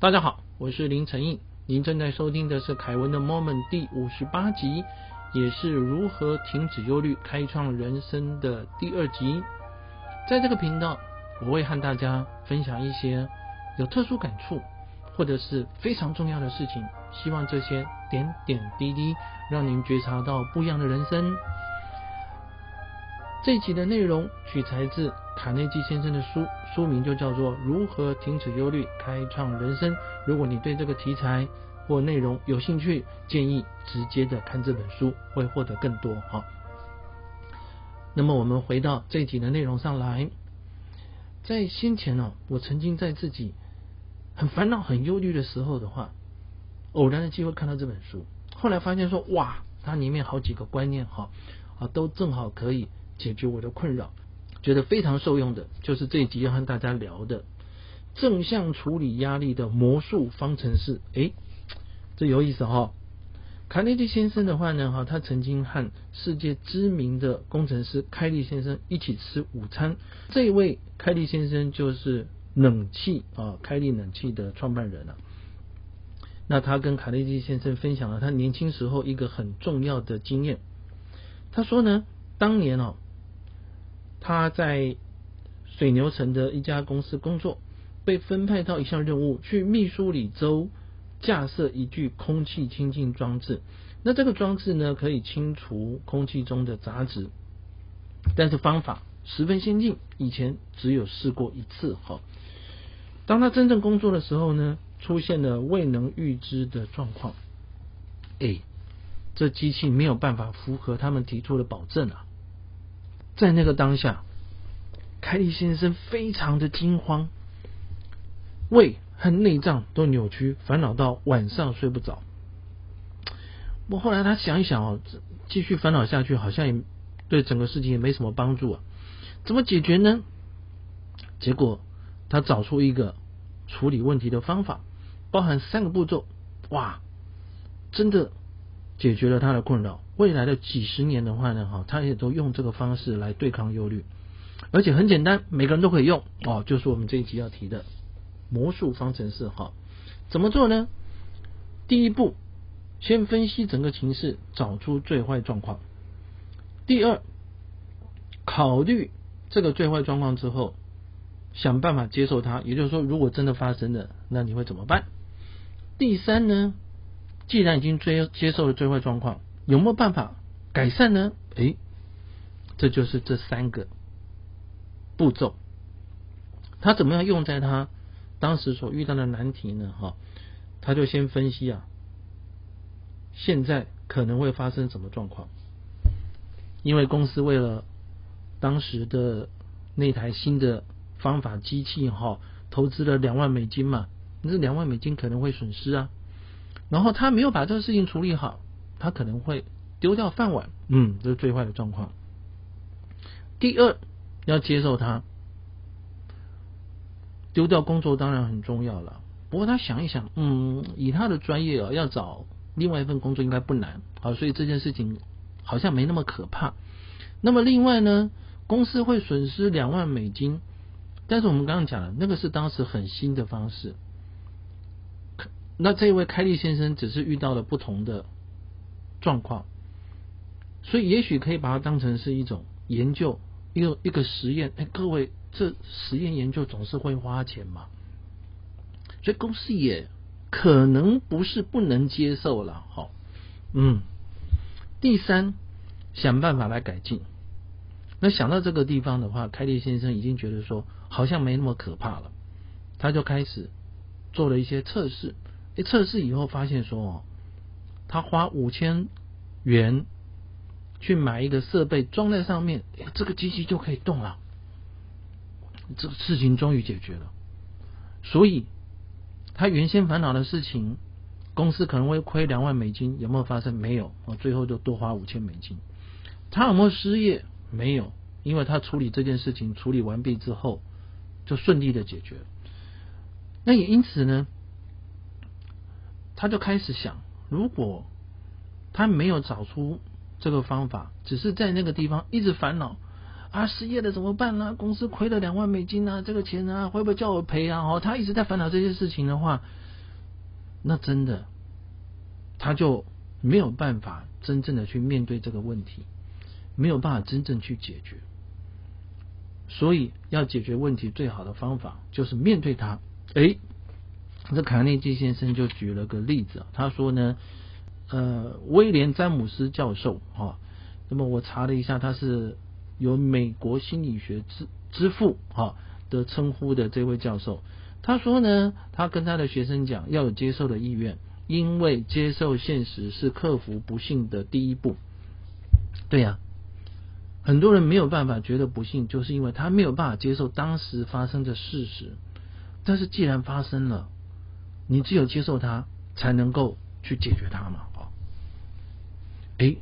大家好，我是林承印，您正在收听的是凯文的 Moment 第五十八集，也是如何停止忧虑、开创人生的第二集。在这个频道，我会和大家分享一些有特殊感触或者是非常重要的事情，希望这些点点滴滴让您觉察到不一样的人生。这一集的内容取材自卡内基先生的书，书名就叫做《如何停止忧虑，开创人生》。如果你对这个题材或内容有兴趣，建议直接的看这本书，会获得更多哈。那么我们回到这一集的内容上来，在先前呢，我曾经在自己很烦恼、很忧虑的时候的话，偶然的机会看到这本书，后来发现说，哇，它里面好几个观念哈啊，都正好可以。解决我的困扰，觉得非常受用的，就是这一集要和大家聊的正向处理压力的魔术方程式。诶，这有意思哈！卡内基先生的话呢，哈，他曾经和世界知名的工程师开利先生一起吃午餐。这一位开利先生就是冷气啊，开利冷气的创办人啊。那他跟卡内基先生分享了他年轻时候一个很重要的经验。他说呢，当年哦。他在水牛城的一家公司工作，被分派到一项任务，去密苏里州架设一具空气清净装置。那这个装置呢，可以清除空气中的杂质，但是方法十分先进，以前只有试过一次。哈，当他真正工作的时候呢，出现了未能预知的状况。哎，这机器没有办法符合他们提出的保证啊！在那个当下，凯利先生非常的惊慌，胃和内脏都扭曲，烦恼到晚上睡不着。我后来他想一想哦，继续烦恼下去好像也对整个事情也没什么帮助啊，怎么解决呢？结果他找出一个处理问题的方法，包含三个步骤，哇，真的。解决了他的困扰，未来的几十年的话呢，哈，他也都用这个方式来对抗忧虑，而且很简单，每个人都可以用哦，就是我们这一集要提的魔术方程式哈。怎么做呢？第一步，先分析整个情势，找出最坏状况。第二，考虑这个最坏状况之后，想办法接受它，也就是说，如果真的发生了，那你会怎么办？第三呢？既然已经追接受了最坏状况，有没有办法改善呢？诶，这就是这三个步骤。他怎么样用在他当时所遇到的难题呢？哈，他就先分析啊，现在可能会发生什么状况？因为公司为了当时的那台新的方法机器哈，投资了两万美金嘛，这两万美金可能会损失啊。然后他没有把这个事情处理好，他可能会丢掉饭碗，嗯，这是最坏的状况。第二，要接受他丢掉工作当然很重要了，不过他想一想，嗯，以他的专业哦，要找另外一份工作应该不难，好，所以这件事情好像没那么可怕。那么另外呢，公司会损失两万美金，但是我们刚刚讲了，那个是当时很新的方式。那这位开利先生只是遇到了不同的状况，所以也许可以把它当成是一种研究，一个一个实验。哎，各位，这实验研究总是会花钱嘛，所以公司也可能不是不能接受了。好，嗯，第三，想办法来改进。那想到这个地方的话，开利先生已经觉得说好像没那么可怕了，他就开始做了一些测试。一测试以后发现说哦，他花五千元去买一个设备装在上面，这个机器就可以动了，这个事情终于解决了。所以他原先烦恼的事情，公司可能会亏两万美金，有没有发生？没有，我最后就多花五千美金。他有没有失业？没有，因为他处理这件事情处理完毕之后，就顺利的解决。那也因此呢？他就开始想，如果他没有找出这个方法，只是在那个地方一直烦恼啊，失业了怎么办呢？公司亏了两万美金啊，这个钱啊会不会叫我赔啊？哦，他一直在烦恼这些事情的话，那真的他就没有办法真正的去面对这个问题，没有办法真正去解决。所以要解决问题最好的方法就是面对它。诶，这卡内基先生就举了个例子，他说呢，呃，威廉詹姆斯教授哈，那么我查了一下，他是有美国心理学之之父哈的称呼的这位教授。他说呢，他跟他的学生讲要有接受的意愿，因为接受现实是克服不幸的第一步。对呀。很多人没有办法觉得不幸，就是因为他没有办法接受当时发生的事实。但是既然发生了，你只有接受它，才能够去解决它嘛。哦，哎，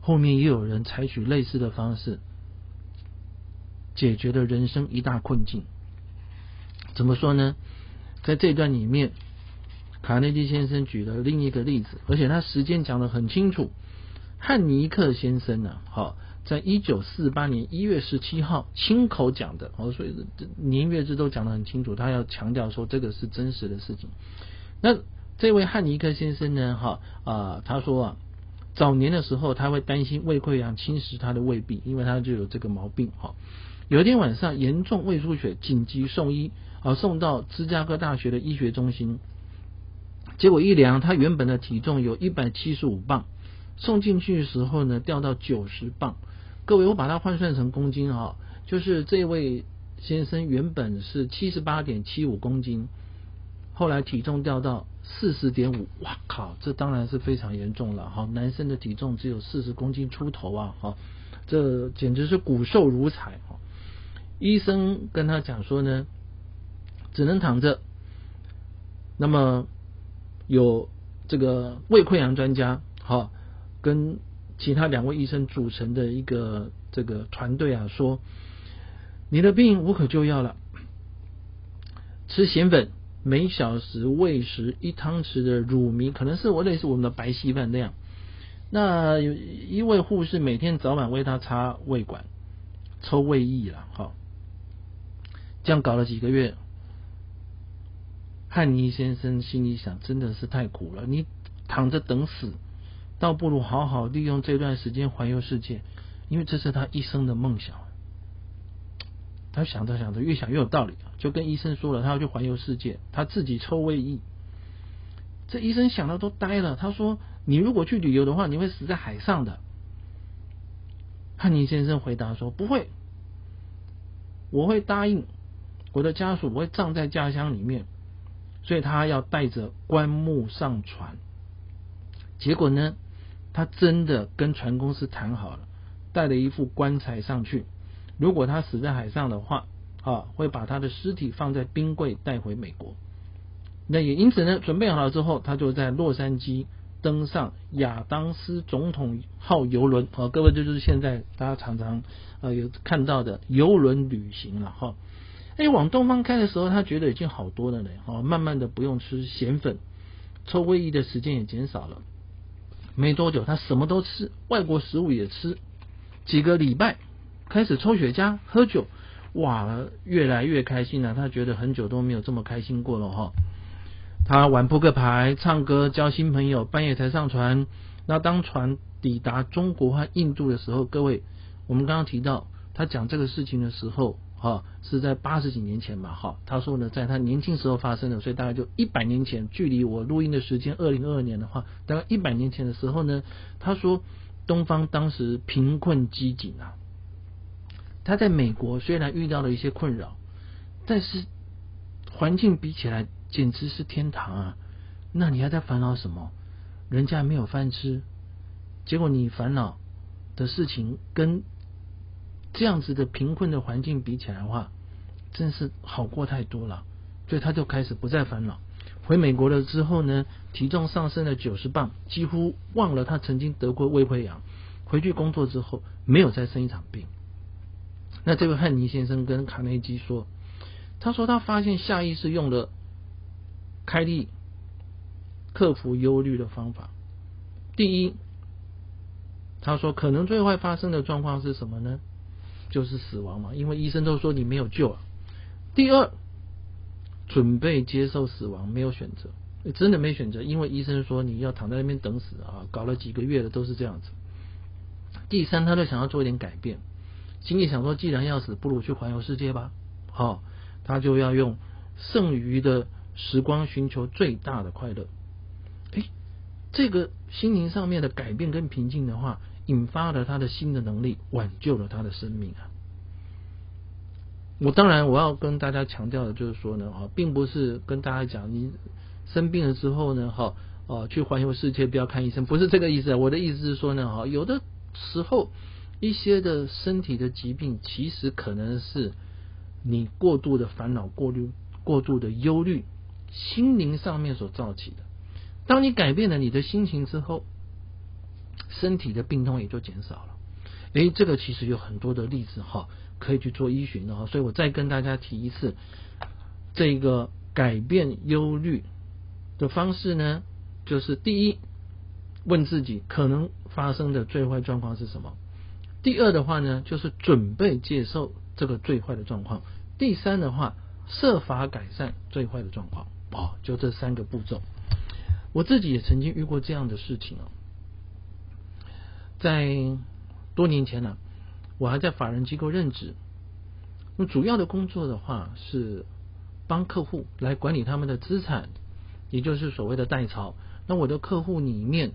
后面也有人采取类似的方式，解决了人生一大困境。怎么说呢？在这段里面，卡内基先生举了另一个例子，而且他时间讲的很清楚。汉尼克先生呢，好。在一九四八年一月十七号亲口讲的，哦，所以年月日都讲得很清楚。他要强调说这个是真实的事情。那这位汉尼克先生呢，哈啊，他说啊，早年的时候他会担心胃溃疡侵蚀他的胃壁，因为他就有这个毛病。哈，有一天晚上严重胃出血，紧急送医，啊，送到芝加哥大学的医学中心。结果一量，他原本的体重有一百七十五磅，送进去的时候呢，掉到九十磅。各位，我把它换算成公斤啊，就是这位先生原本是七十八点七五公斤，后来体重掉到四十点五，哇靠，这当然是非常严重了哈。男生的体重只有四十公斤出头啊，哈，这简直是骨瘦如柴哈。医生跟他讲说呢，只能躺着。那么有这个胃溃疡专家，哈，跟。其他两位医生组成的一个这个团队啊，说你的病无可救药了，吃咸粉，每小时喂食一汤匙的乳糜，可能是我类似我们的白稀饭那样。那有一位护士每天早晚为他插胃管、抽胃液了，哈，这样搞了几个月，汉尼先生心里想，真的是太苦了，你躺着等死。倒不如好好利用这段时间环游世界，因为这是他一生的梦想。他想着想着，越想越有道理，就跟医生说了，他要去环游世界，他自己抽胃液。这医生想到都呆了，他说：“你如果去旅游的话，你会死在海上的。”汉尼先生回答说：“不会，我会答应我的家属，我会葬在家乡里面。”所以他要带着棺木上船。结果呢？他真的跟船公司谈好了，带了一副棺材上去。如果他死在海上的话，啊，会把他的尸体放在冰柜带回美国。那也因此呢，准备好了之后，他就在洛杉矶登上亚当斯总统号游轮。啊，各位，这就是现在大家常常呃有看到的游轮旅行了哈。哎，往东方开的时候，他觉得已经好多了呢。哦，慢慢的不用吃咸粉，抽胃液的时间也减少了。没多久，他什么都吃，外国食物也吃。几个礼拜，开始抽雪茄、喝酒，哇，越来越开心了。他觉得很久都没有这么开心过了哈。他玩扑克牌、唱歌、交新朋友，半夜才上船。那当船抵达中国和印度的时候，各位，我们刚刚提到他讲这个事情的时候。哈，是在八十几年前吧？哈，他说呢，在他年轻时候发生的，所以大概就一百年前，距离我录音的时间二零二二年的话，大概一百年前的时候呢，他说东方当时贫困机警啊。他在美国虽然遇到了一些困扰，但是环境比起来简直是天堂啊！那你还在烦恼什么？人家没有饭吃，结果你烦恼的事情跟。这样子的贫困的环境比起来的话，真是好过太多了。所以他就开始不再烦恼。回美国了之后呢，体重上升了九十磅，几乎忘了他曾经得过胃溃疡。回去工作之后，没有再生一场病。那这位汉尼先生跟卡内基说，他说他发现下意识用了开利克服忧虑的方法。第一，他说可能最坏发生的状况是什么呢？就是死亡嘛，因为医生都说你没有救了。第二，准备接受死亡，没有选择。真的没选择，因为医生说你要躺在那边等死啊，搞了几个月了都是这样子。第三，他就想要做一点改变，心里想说，既然要死，不如去环游世界吧。好，他就要用剩余的时光寻求最大的快乐。哎，这个心灵上面的改变跟平静的话，引发了他的新的能力，挽救了他的生命啊。我当然我要跟大家强调的就是说呢，啊，并不是跟大家讲你生病了之后呢，哈，哦，去环游世界不要看医生，不是这个意思。我的意思是说呢，哈，有的时候一些的身体的疾病，其实可能是你过度的烦恼、过度过度的忧虑，心灵上面所造起的。当你改变了你的心情之后，身体的病痛也就减少了。诶，这个其实有很多的例子哈。可以去做医学的哈，所以我再跟大家提一次，这个改变忧虑的方式呢，就是第一，问自己可能发生的最坏状况是什么；第二的话呢，就是准备接受这个最坏的状况；第三的话，设法改善最坏的状况。哦，就这三个步骤。我自己也曾经遇过这样的事情啊，在多年前呢。我还在法人机构任职，那主要的工作的话是帮客户来管理他们的资产，也就是所谓的代操。那我的客户里面，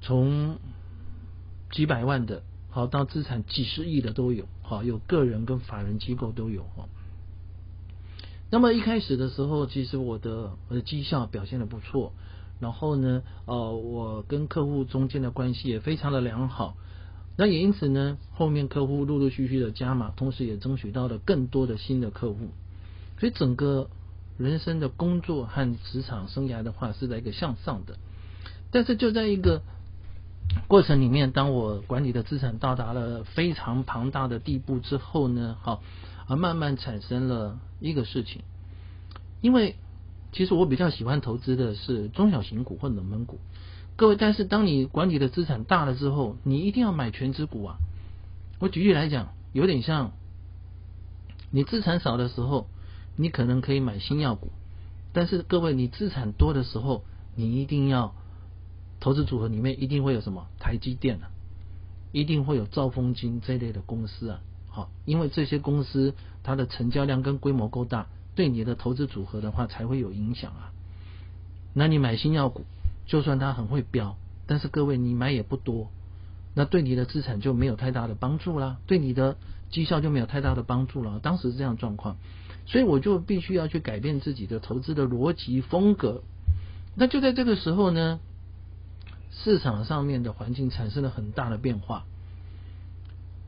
从几百万的，好到资产几十亿的都有，好有个人跟法人机构都有哈。那么一开始的时候，其实我的我的绩效表现的不错，然后呢，呃，我跟客户中间的关系也非常的良好。那也因此呢，后面客户陆陆续续的加码，同时也争取到了更多的新的客户，所以整个人生的工作和职场生涯的话是在一个向上的。但是就在一个过程里面，当我管理的资产到达了非常庞大的地步之后呢，好，而慢慢产生了一个事情，因为其实我比较喜欢投资的是中小型股或冷门股。各位，但是当你管理的资产大了之后，你一定要买全值股啊！我举例来讲，有点像你资产少的时候，你可能可以买新药股；但是各位，你资产多的时候，你一定要投资组合里面一定会有什么台积电啊，一定会有兆丰金这类的公司啊。好，因为这些公司它的成交量跟规模够大，对你的投资组合的话才会有影响啊。那你买新药股？就算它很会飙，但是各位你买也不多，那对你的资产就没有太大的帮助啦，对你的绩效就没有太大的帮助了。当时是这样状况，所以我就必须要去改变自己的投资的逻辑风格。那就在这个时候呢，市场上面的环境产生了很大的变化，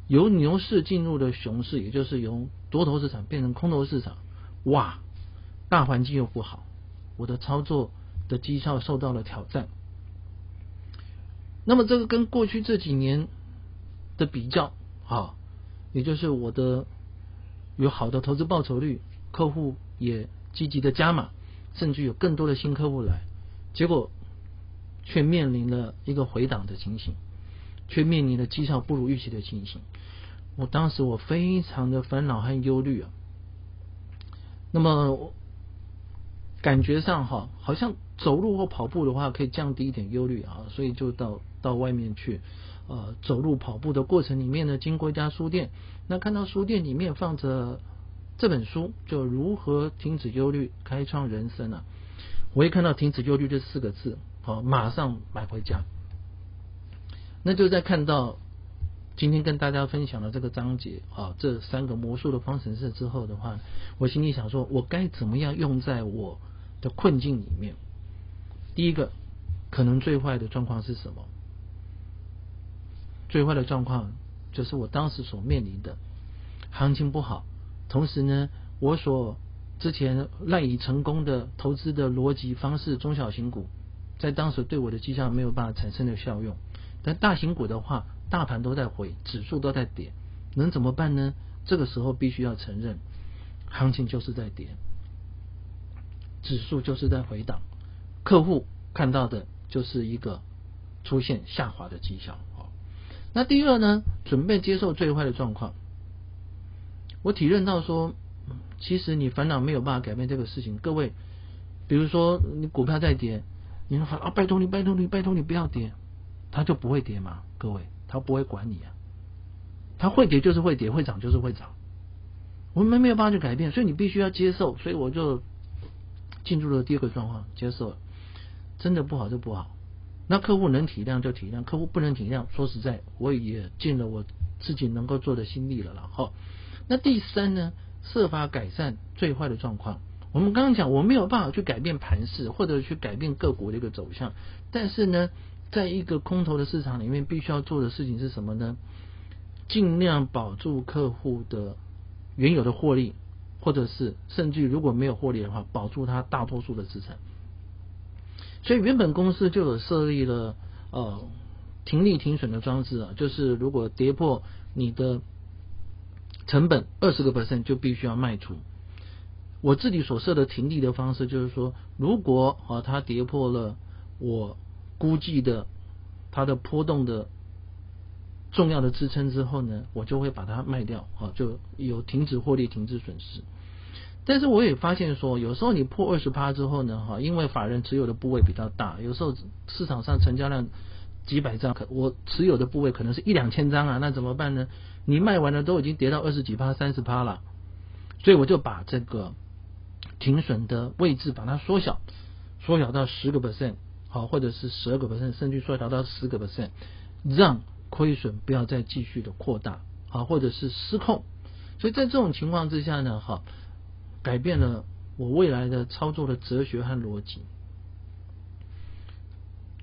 由牛市进入了熊市，也就是由多头市场变成空头市场。哇，大环境又不好，我的操作。的绩效受到了挑战，那么这个跟过去这几年的比较啊，也就是我的有好的投资报酬率，客户也积极的加码，甚至有更多的新客户来，结果却面临了一个回档的情形，却面临了绩效不如预期的情形。我当时我非常的烦恼和忧虑啊，那么感觉上哈，好像。走路或跑步的话，可以降低一点忧虑啊，所以就到到外面去，呃，走路跑步的过程里面呢，经过一家书店，那看到书店里面放着这本书，就如何停止忧虑，开创人生啊。我一看到停止忧虑这四个字，好，马上买回家。那就在看到今天跟大家分享的这个章节啊，这三个魔术的方程式之后的话，我心里想说，我该怎么样用在我的困境里面？第一个，可能最坏的状况是什么？最坏的状况就是我当时所面临的行情不好，同时呢，我所之前赖以成功的投资的逻辑方式中小型股，在当时对我的绩效没有办法产生的效用。但大型股的话，大盘都在回，指数都在跌，能怎么办呢？这个时候必须要承认，行情就是在跌，指数就是在回档。客户看到的就是一个出现下滑的迹象。好，那第二呢，准备接受最坏的状况。我体认到说，其实你烦恼没有办法改变这个事情。各位，比如说你股票在跌，你说啊，拜托你，拜托你，拜托你不要跌，它就不会跌嘛，各位，他不会管你啊，他会跌就是会跌，会涨就是会涨，我们没有办法去改变，所以你必须要接受，所以我就进入了第二个状况，接受了，真的不好就不好，那客户能体谅就体谅，客户不能体谅，说实在，我也尽了我自己能够做的心力了然后。那第三呢，设法改善最坏的状况。我们刚刚讲，我没有办法去改变盘势，或者去改变个股的一个走向。但是呢，在一个空头的市场里面，必须要做的事情是什么呢？尽量保住客户的原有的获利，或者是甚至如果没有获利的话，保住他大多数的资产。所以原本公司就有设立了呃停利停损的装置啊，就是如果跌破你的成本二十个 percent，就必须要卖出。我自己所设的停利的方式就是说，如果啊它跌破了我估计的它的波动的重要的支撑之后呢，我就会把它卖掉啊，就有停止获利、停止损失。但是我也发现说，有时候你破二十趴之后呢，哈，因为法人持有的部位比较大，有时候市场上成交量几百张，可我持有的部位可能是一两千张啊，那怎么办呢？你卖完了都已经跌到二十几趴、三十趴了，所以我就把这个。停损的位置把它缩小，缩小到十个 percent，好，或者是十二个 percent，甚至说达到十个 percent，让亏损不要再继续的扩大，好，或者是失控。所以在这种情况之下呢，哈，改变了我未来的操作的哲学和逻辑，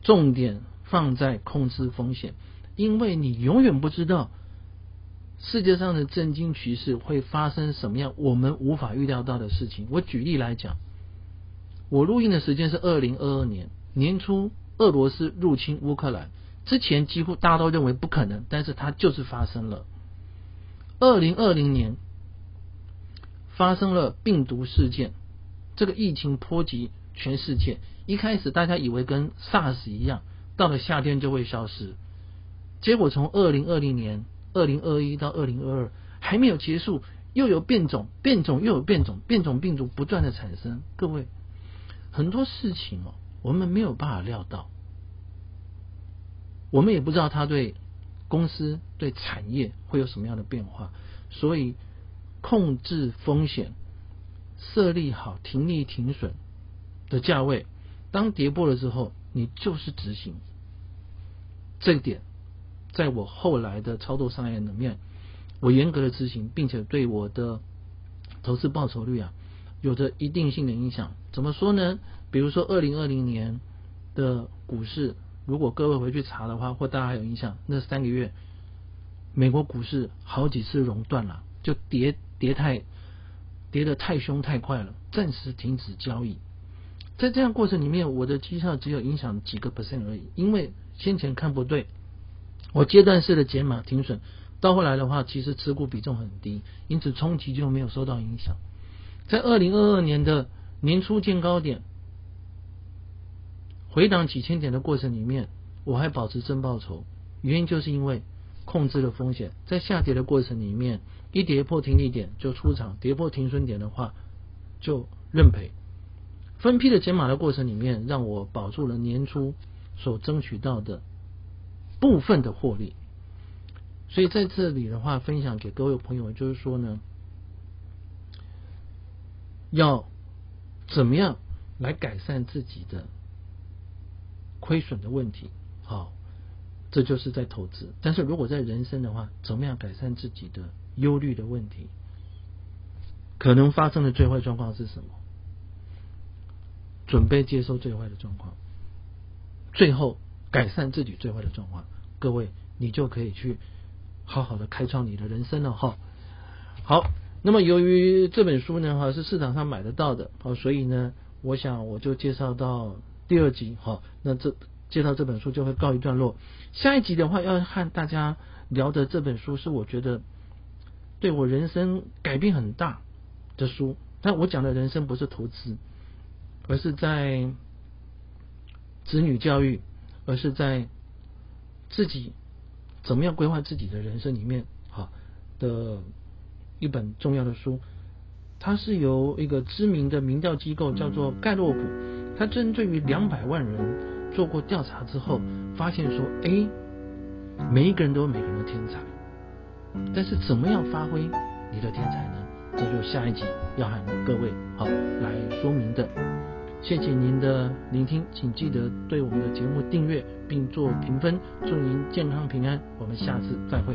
重点放在控制风险，因为你永远不知道。世界上的震惊趋势会发生什么样？我们无法预料到的事情。我举例来讲，我录音的时间是二零二二年年初，俄罗斯入侵乌克兰之前，几乎大家都认为不可能，但是它就是发生了。二零二零年发生了病毒事件，这个疫情波及全世界。一开始大家以为跟 SARS 一样，到了夏天就会消失，结果从二零二零年。二零二一到二零二二还没有结束，又有变种，变种又有变种，变种病毒不断的产生。各位，很多事情哦，我们没有办法料到，我们也不知道它对公司、对产业会有什么样的变化。所以，控制风险，设立好停利停损的价位，当跌破了之后，你就是执行这一点。在我后来的操作商业里面，我严格的执行，并且对我的投资报酬率啊，有着一定性的影响。怎么说呢？比如说二零二零年的股市，如果各位回去查的话，或大家还有印象，那三个月美国股市好几次熔断了，就跌跌太跌的太凶太快了，暂时停止交易。在这样过程里面，我的绩效只有影响几个 percent 而已，因为先前看不对。我阶段式的减码停损，到后来的话，其实持股比重很低，因此冲击就没有受到影响。在二零二二年的年初见高点，回档几千点的过程里面，我还保持正报酬，原因就是因为控制了风险。在下跌的过程里面，一跌破停利点就出场，跌破停损点的话就认赔。分批的减码的过程里面，让我保住了年初所争取到的。部分的获利，所以在这里的话，分享给各位朋友，就是说呢，要怎么样来改善自己的亏损的问题？好，这就是在投资。但是如果在人生的话，怎么样改善自己的忧虑的问题？可能发生的最坏状况是什么？准备接受最坏的状况，最后。改善自己最坏的状况，各位，你就可以去好好的开创你的人生了哈。好，那么由于这本书呢哈是市场上买得到的，好，所以呢，我想我就介绍到第二集哈。那这介绍这本书就会告一段落。下一集的话要和大家聊的这本书是我觉得对我人生改变很大的书。但我讲的人生不是投资，而是在子女教育。而是在自己怎么样规划自己的人生里面，好，的一本重要的书。它是由一个知名的民调机构叫做盖洛普，它针对于两百万人做过调查之后，发现说，哎，每一个人都有每个人的天才，但是怎么样发挥你的天才呢？这就下一集要和各位好来说明的。谢谢您的聆听，请记得对我们的节目订阅并做评分，祝您健康平安，我们下次再会。